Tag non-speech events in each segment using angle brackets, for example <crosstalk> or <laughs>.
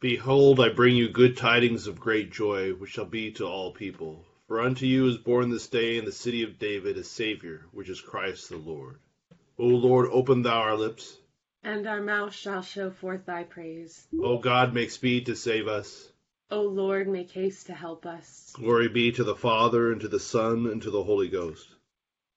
Behold, I bring you good tidings of great joy, which shall be to all people. For unto you is born this day in the city of David a Saviour, which is Christ the Lord. O Lord, open thou our lips, and our mouth shall show forth thy praise. O God, make speed to save us. O Lord, make haste to help us. Glory be to the Father, and to the Son, and to the Holy Ghost.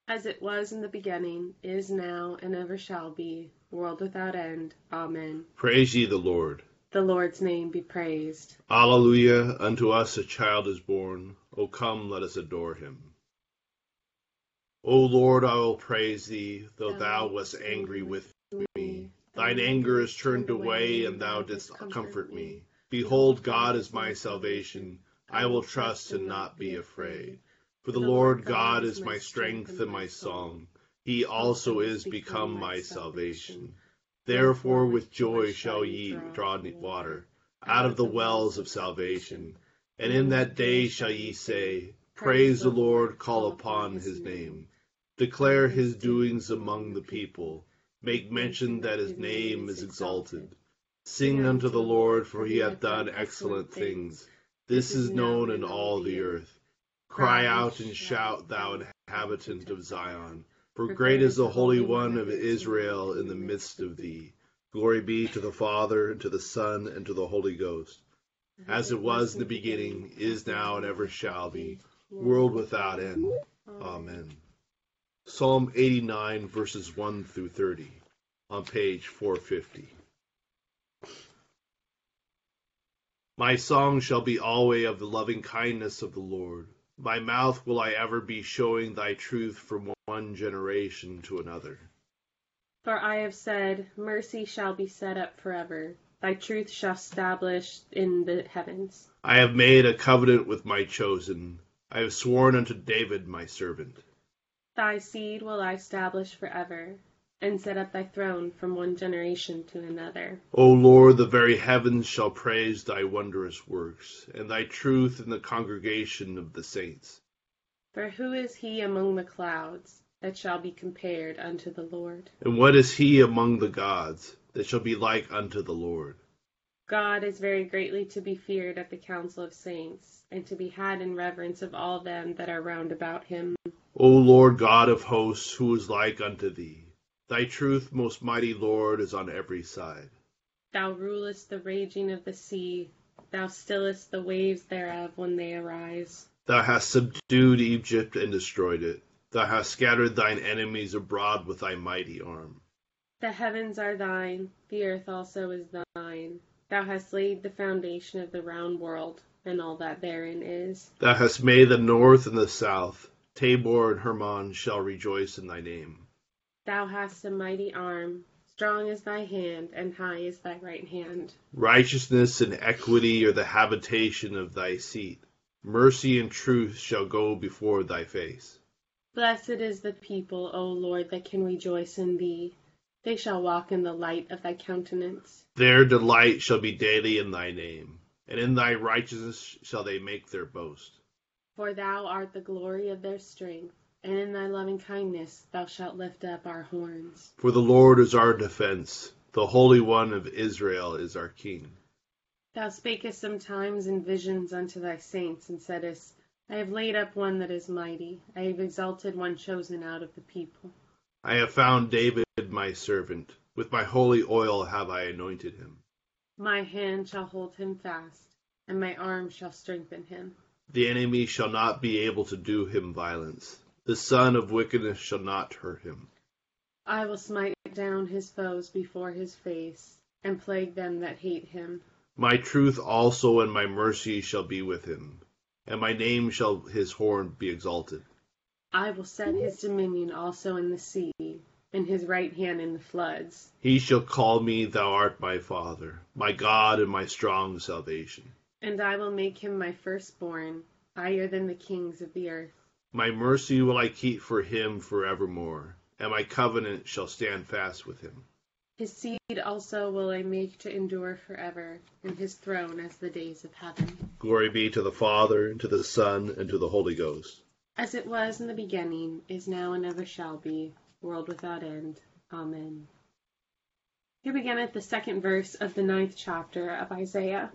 As it was in the beginning, is now, and ever shall be, world without end. Amen. Praise ye the Lord. The Lord's name be praised. Alleluia. Unto us a child is born. O come, let us adore him. O Lord, I will praise thee, though thou wast angry with me. Thine anger is turned away, and thou didst comfort me. Behold, God is my salvation. I will trust and not be afraid. For the Lord God is my strength and my song. He also is become my salvation. Therefore with joy shall ye draw water out of the wells of salvation. And in that day shall ye say, Praise the Lord, call upon his name. Declare his doings among the people. Make mention that his name is exalted. Sing unto the Lord, for he hath done excellent things. This is known in all the earth. Cry out and shout, thou inhabitant of Zion, for great is the Holy One of Israel in the midst of thee. Glory be to the Father, and to the Son, and to the Holy Ghost, as it was in the beginning, is now, and ever shall be, world without end. Amen. Psalm 89, verses 1 through 30, on page 450. My song shall be alway of the loving kindness of the Lord. My mouth will I ever be showing thy truth from one generation to another. For I have said, Mercy shall be set up forever. Thy truth shall establish in the heavens. I have made a covenant with my chosen. I have sworn unto David my servant. Thy seed will I establish forever and set up thy throne from one generation to another. O Lord, the very heavens shall praise thy wondrous works, and thy truth in the congregation of the saints. For who is he among the clouds that shall be compared unto the Lord? And what is he among the gods that shall be like unto the Lord? God is very greatly to be feared at the council of saints, and to be had in reverence of all them that are round about him. O Lord God of hosts, who is like unto thee? Thy truth, most mighty Lord, is on every side. Thou rulest the raging of the sea. Thou stillest the waves thereof when they arise. Thou hast subdued Egypt and destroyed it. Thou hast scattered thine enemies abroad with thy mighty arm. The heavens are thine, the earth also is thine. Thou hast laid the foundation of the round world, and all that therein is. Thou hast made the north and the south. Tabor and Hermon shall rejoice in thy name. Thou hast a mighty arm, strong is thy hand, and high is thy right hand. Righteousness and equity are the habitation of thy seat. Mercy and truth shall go before thy face. Blessed is the people, O Lord, that can rejoice in thee. They shall walk in the light of thy countenance. Their delight shall be daily in thy name, and in thy righteousness shall they make their boast. For thou art the glory of their strength and in thy loving kindness thou shalt lift up our horns. For the Lord is our defense, the Holy One of Israel is our King. Thou spakest sometimes in visions unto thy saints, and saidst, I have laid up one that is mighty, I have exalted one chosen out of the people. I have found David my servant, with my holy oil have I anointed him. My hand shall hold him fast, and my arm shall strengthen him. The enemy shall not be able to do him violence. The son of wickedness shall not hurt him. I will smite down his foes before his face, and plague them that hate him. My truth also and my mercy shall be with him, and my name shall his horn be exalted. I will set his dominion also in the sea, and his right hand in the floods. He shall call me, Thou art my Father, my God and my strong salvation. And I will make him my firstborn, higher than the kings of the earth. My mercy will I keep for him forevermore, and my covenant shall stand fast with him. His seed also will I make to endure forever, and his throne as the days of heaven. Glory be to the Father, and to the Son, and to the Holy Ghost. As it was in the beginning, is now, and ever shall be, world without end. Amen. Here beginneth the second verse of the ninth chapter of Isaiah.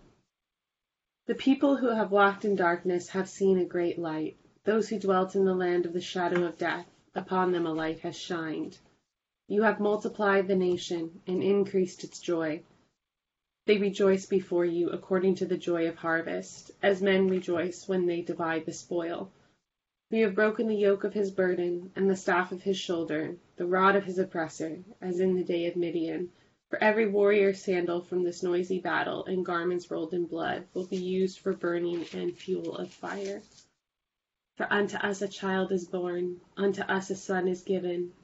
The people who have walked in darkness have seen a great light. Those who dwelt in the land of the shadow of death, upon them a light has shined. You have multiplied the nation and increased its joy. They rejoice before you according to the joy of harvest, as men rejoice when they divide the spoil. For you have broken the yoke of his burden, and the staff of his shoulder, the rod of his oppressor, as in the day of Midian. For every warrior's sandal from this noisy battle, and garments rolled in blood, will be used for burning and fuel of fire. For unto us a child is born, unto us a son is given,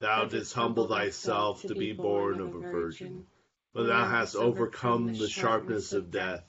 thou didst humble thyself to be born of a virgin. When thou hast overcome the sharpness of death,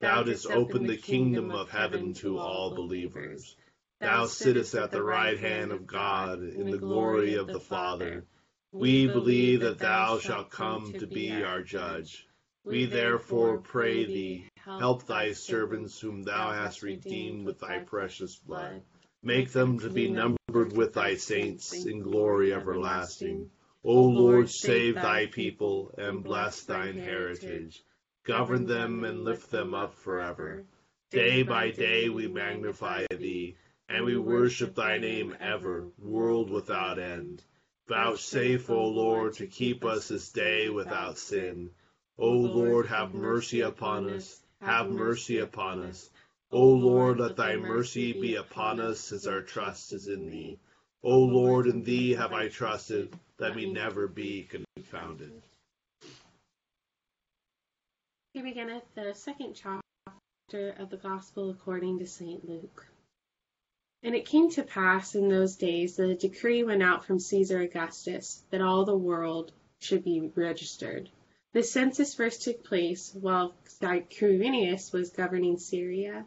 thou didst open the kingdom of heaven to all believers. Thou sittest at the right hand of God in the glory of the Father. We believe that thou shalt come to be our judge. We therefore pray thee, help thy servants whom thou hast redeemed with thy precious blood. Make them to be numbered with thy saints in glory everlasting. O Lord, save thy people and bless thine heritage. Govern them and lift them up forever. Day by day we magnify thee, and we worship thy name ever, world without end. Vouchsafe, O Lord, to keep us this day without sin. O Lord, have mercy upon us, have mercy upon us. O Lord, let thy mercy be upon us, since our trust is in thee. O Lord, in thee have I trusted, let me never be confounded. Here beginneth the second chapter of the Gospel according to St. Luke. And it came to pass in those days that a decree went out from Caesar Augustus that all the world should be registered. The census first took place while Quirinius was governing Syria.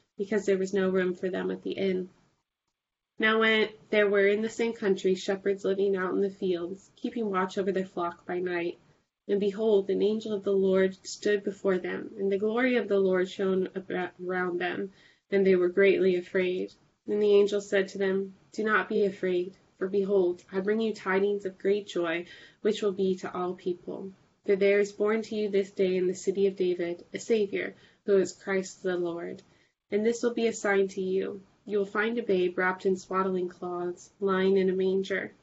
because there was no room for them at the inn. Now when there were in the same country shepherds living out in the fields, keeping watch over their flock by night. And behold, an angel of the Lord stood before them, and the glory of the Lord shone around them, and they were greatly afraid. And the angel said to them, Do not be afraid, for behold, I bring you tidings of great joy, which will be to all people. For there is born to you this day in the city of David a Saviour, who is Christ the Lord. And this will be a sign to you. You will find a babe wrapped in swaddling cloths, lying in a manger.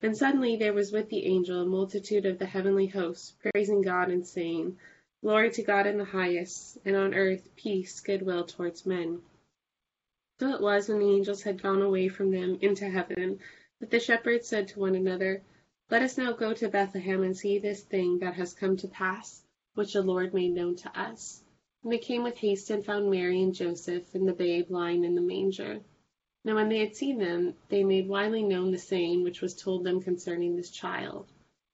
And suddenly there was with the angel a multitude of the heavenly hosts, praising God and saying, Glory to God in the highest, and on earth peace, goodwill towards men. So it was when the angels had gone away from them into heaven, that the shepherds said to one another, Let us now go to Bethlehem and see this thing that has come to pass, which the Lord made known to us. And they came with haste and found Mary and Joseph and the babe lying in the manger. Now when they had seen them, they made widely known the saying which was told them concerning this child.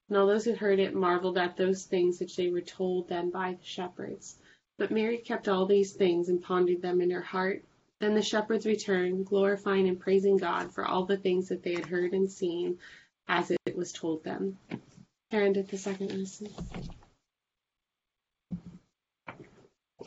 And all those who heard it marveled at those things which they were told them by the shepherds. But Mary kept all these things and pondered them in her heart. Then the shepherds returned, glorifying and praising God for all the things that they had heard and seen, as it was told them. Karen did the second lesson.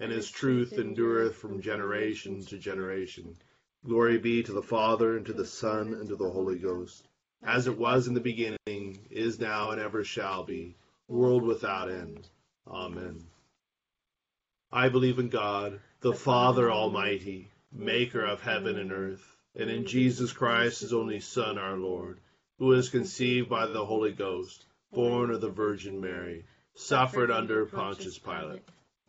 and his truth endureth from generation to generation. Glory be to the Father, and to the Son, and to the Holy Ghost, as it was in the beginning, is now, and ever shall be, world without end. Amen. I believe in God, the Father Almighty, maker of heaven and earth, and in Jesus Christ, his only Son, our Lord, who was conceived by the Holy Ghost, born of the Virgin Mary, suffered under Pontius Pilate,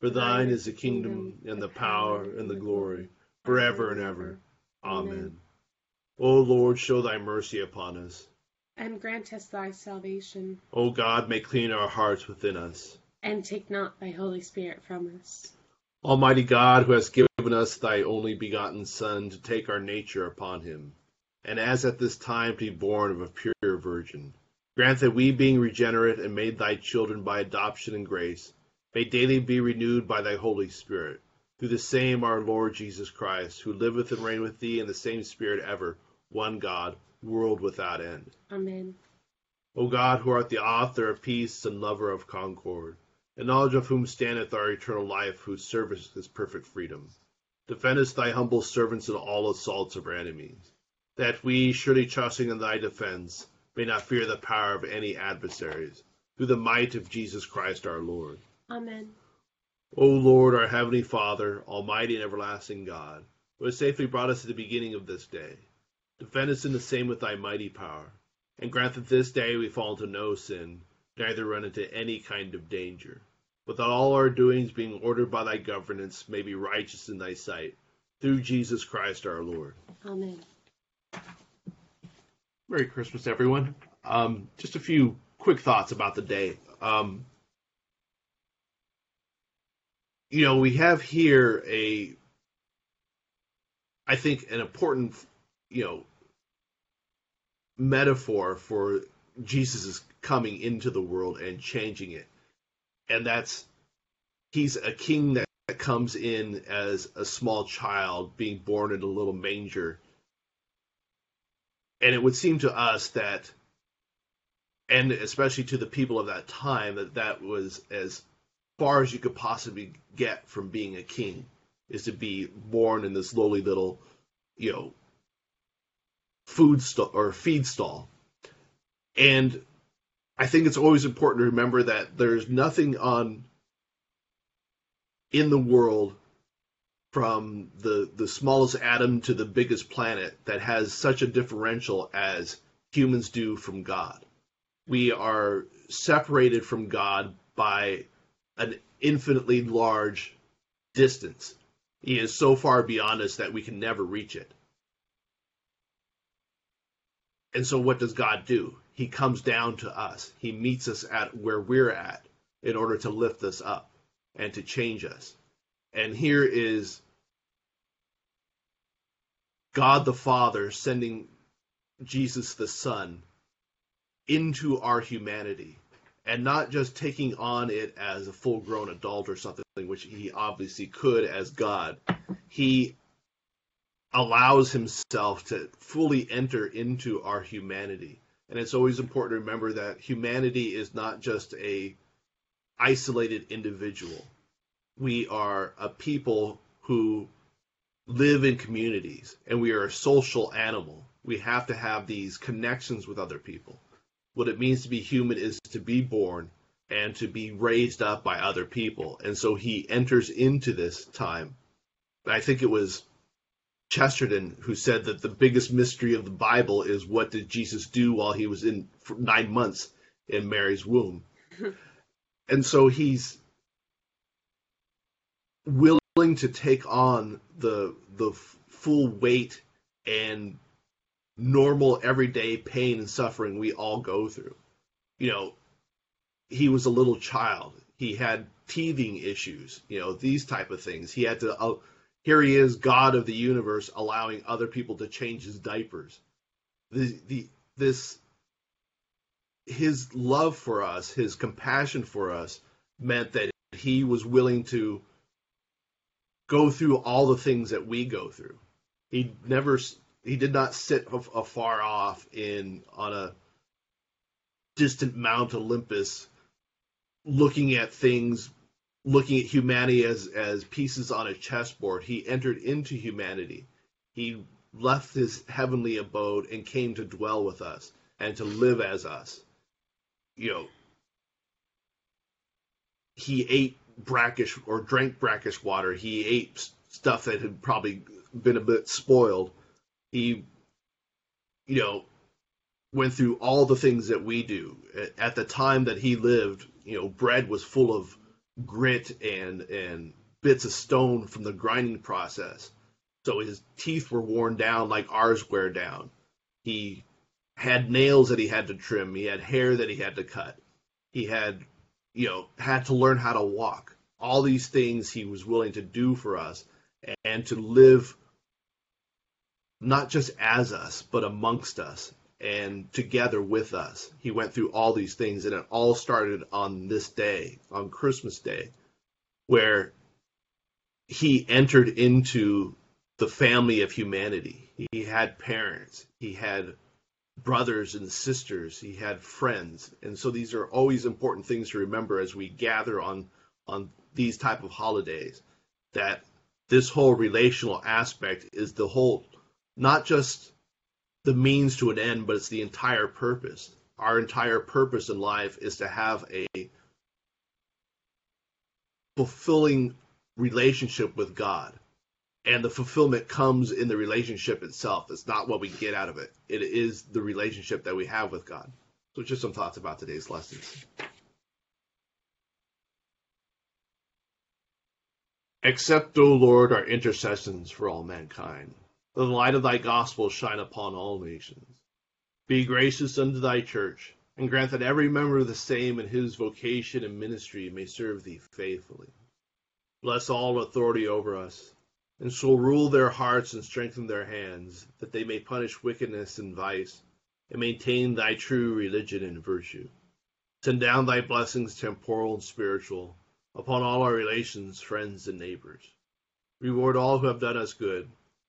For thine is the kingdom, and the power, and the glory, forever and ever. Amen. O Lord, show thy mercy upon us. And grant us thy salvation. O God, make clean our hearts within us. And take not thy Holy Spirit from us. Almighty God, who hast given us thy only begotten Son to take our nature upon him, and as at this time to be born of a pure virgin, grant that we, being regenerate and made thy children by adoption and grace, may daily be renewed by thy Holy Spirit, through the same our Lord Jesus Christ, who liveth and reigneth with thee in the same Spirit ever, one God, world without end. Amen. O God, who art the author of peace and lover of concord, in knowledge of whom standeth our eternal life, whose service is perfect freedom, defendest thy humble servants in all assaults of our enemies, that we, surely trusting in thy defense, may not fear the power of any adversaries, through the might of Jesus Christ our Lord. Amen. O Lord, our heavenly Father, almighty and everlasting God, who has safely brought us to the beginning of this day, defend us in the same with thy mighty power, and grant that this day we fall into no sin, neither run into any kind of danger, but that all our doings, being ordered by thy governance, may be righteous in thy sight, through Jesus Christ our Lord. Amen. Merry Christmas, everyone. Um, just a few quick thoughts about the day. Um, you know, we have here a, I think, an important, you know, metaphor for Jesus' is coming into the world and changing it. And that's, he's a king that, comes in as a small child being born in a little manger. And it would seem to us that, and especially to the people of that time, that that was as far as you could possibly get from being a king is to be born in this lowly little, you know, food stall or feed stall. And I think it's always important to remember that there's nothing on in the world from the the smallest atom to the biggest planet that has such a differential as humans do from God. We are separated from God by an infinitely large distance. He is so far beyond us that we can never reach it. And so, what does God do? He comes down to us. He meets us at where we're at in order to lift us up and to change us. And here is God the Father sending Jesus the Son into our humanity and not just taking on it as a full grown adult or something, which he obviously could as God. He allows himself to fully enter into our humanity. And it's always important to remember that humanity is not just a isolated individual. We are a people who live in communities and we are a social animal. We have to have these connections with other people. What it means to be human is to be born and to be raised up by other people. And so he enters into this time. I think it was Chesterton who said that the biggest mystery of the Bible is what did Jesus do while he was in for nine months in Mary's womb. <laughs> and so he's willing to take on the the full weight and normal everyday pain and suffering we all go through. You know, he was a little child. He had teething issues, you know, these type of things. He had to uh, here he is God of the universe allowing other people to change his diapers. The the this his love for us, his compassion for us meant that he was willing to go through all the things that we go through. He never he did not sit afar off in on a distant Mount Olympus looking at things looking at humanity as as pieces on a chessboard. He entered into humanity. He left his heavenly abode and came to dwell with us and to live as us. You know he ate brackish or drank brackish water. He ate stuff that had probably been a bit spoiled he, you know, went through all the things that we do. At the time that he lived, you know, bread was full of grit and and bits of stone from the grinding process. So his teeth were worn down like ours wear down. He had nails that he had to trim. He had hair that he had to cut. He had, you know, had to learn how to walk. All these things he was willing to do for us and to live not just as us, but amongst us and together with us. He went through all these things, and it all started on this day, on Christmas Day, where he entered into the family of humanity. He had parents, he had brothers and sisters, he had friends, and so these are always important things to remember as we gather on on these type of holidays. That this whole relational aspect is the whole not just the means to an end, but it's the entire purpose. Our entire purpose in life is to have a fulfilling relationship with God. And the fulfillment comes in the relationship itself. It's not what we get out of it, it is the relationship that we have with God. So, just some thoughts about today's lessons. Accept, O Lord, our intercessions for all mankind the light of thy gospel shine upon all nations. Be gracious unto thy church, and grant that every member of the same in his vocation and ministry may serve thee faithfully. Bless all authority over us, and shall rule their hearts and strengthen their hands, that they may punish wickedness and vice, and maintain thy true religion and virtue. Send down thy blessings, temporal and spiritual, upon all our relations, friends, and neighbors. Reward all who have done us good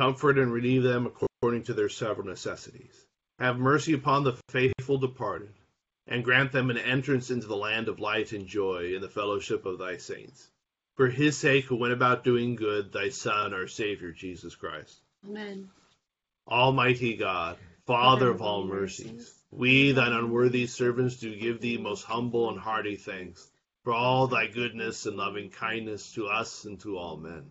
Comfort and relieve them according to their several necessities. Have mercy upon the faithful departed, and grant them an entrance into the land of light and joy in the fellowship of thy saints. For his sake who went about doing good, thy Son, our Savior, Jesus Christ. Amen. Almighty God, Father of all mercies, we, thine unworthy servants, do give thee most humble and hearty thanks for all thy goodness and loving kindness to us and to all men.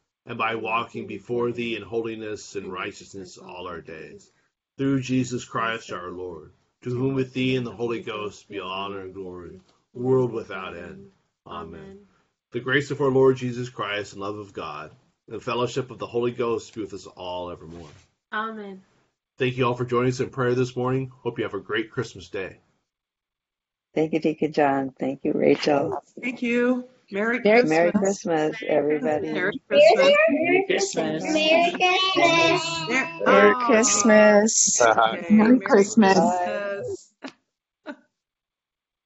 and by walking before thee in holiness and righteousness all our days. Through Jesus Christ our Lord, to whom with thee and the Holy Ghost be honor and glory, world without end. Amen. The grace of our Lord Jesus Christ and love of God, and the fellowship of the Holy Ghost be with us all evermore. Amen. Thank you all for joining us in prayer this morning. Hope you have a great Christmas day. Thank you, Deacon John. Thank you, Rachel. Thank you. Merry Merry Christmas. Christmas, everybody. Merry Christmas. Merry Christmas. Merry Christmas. Mer- Merry Christmas. okay. Merry Christmas. Bye.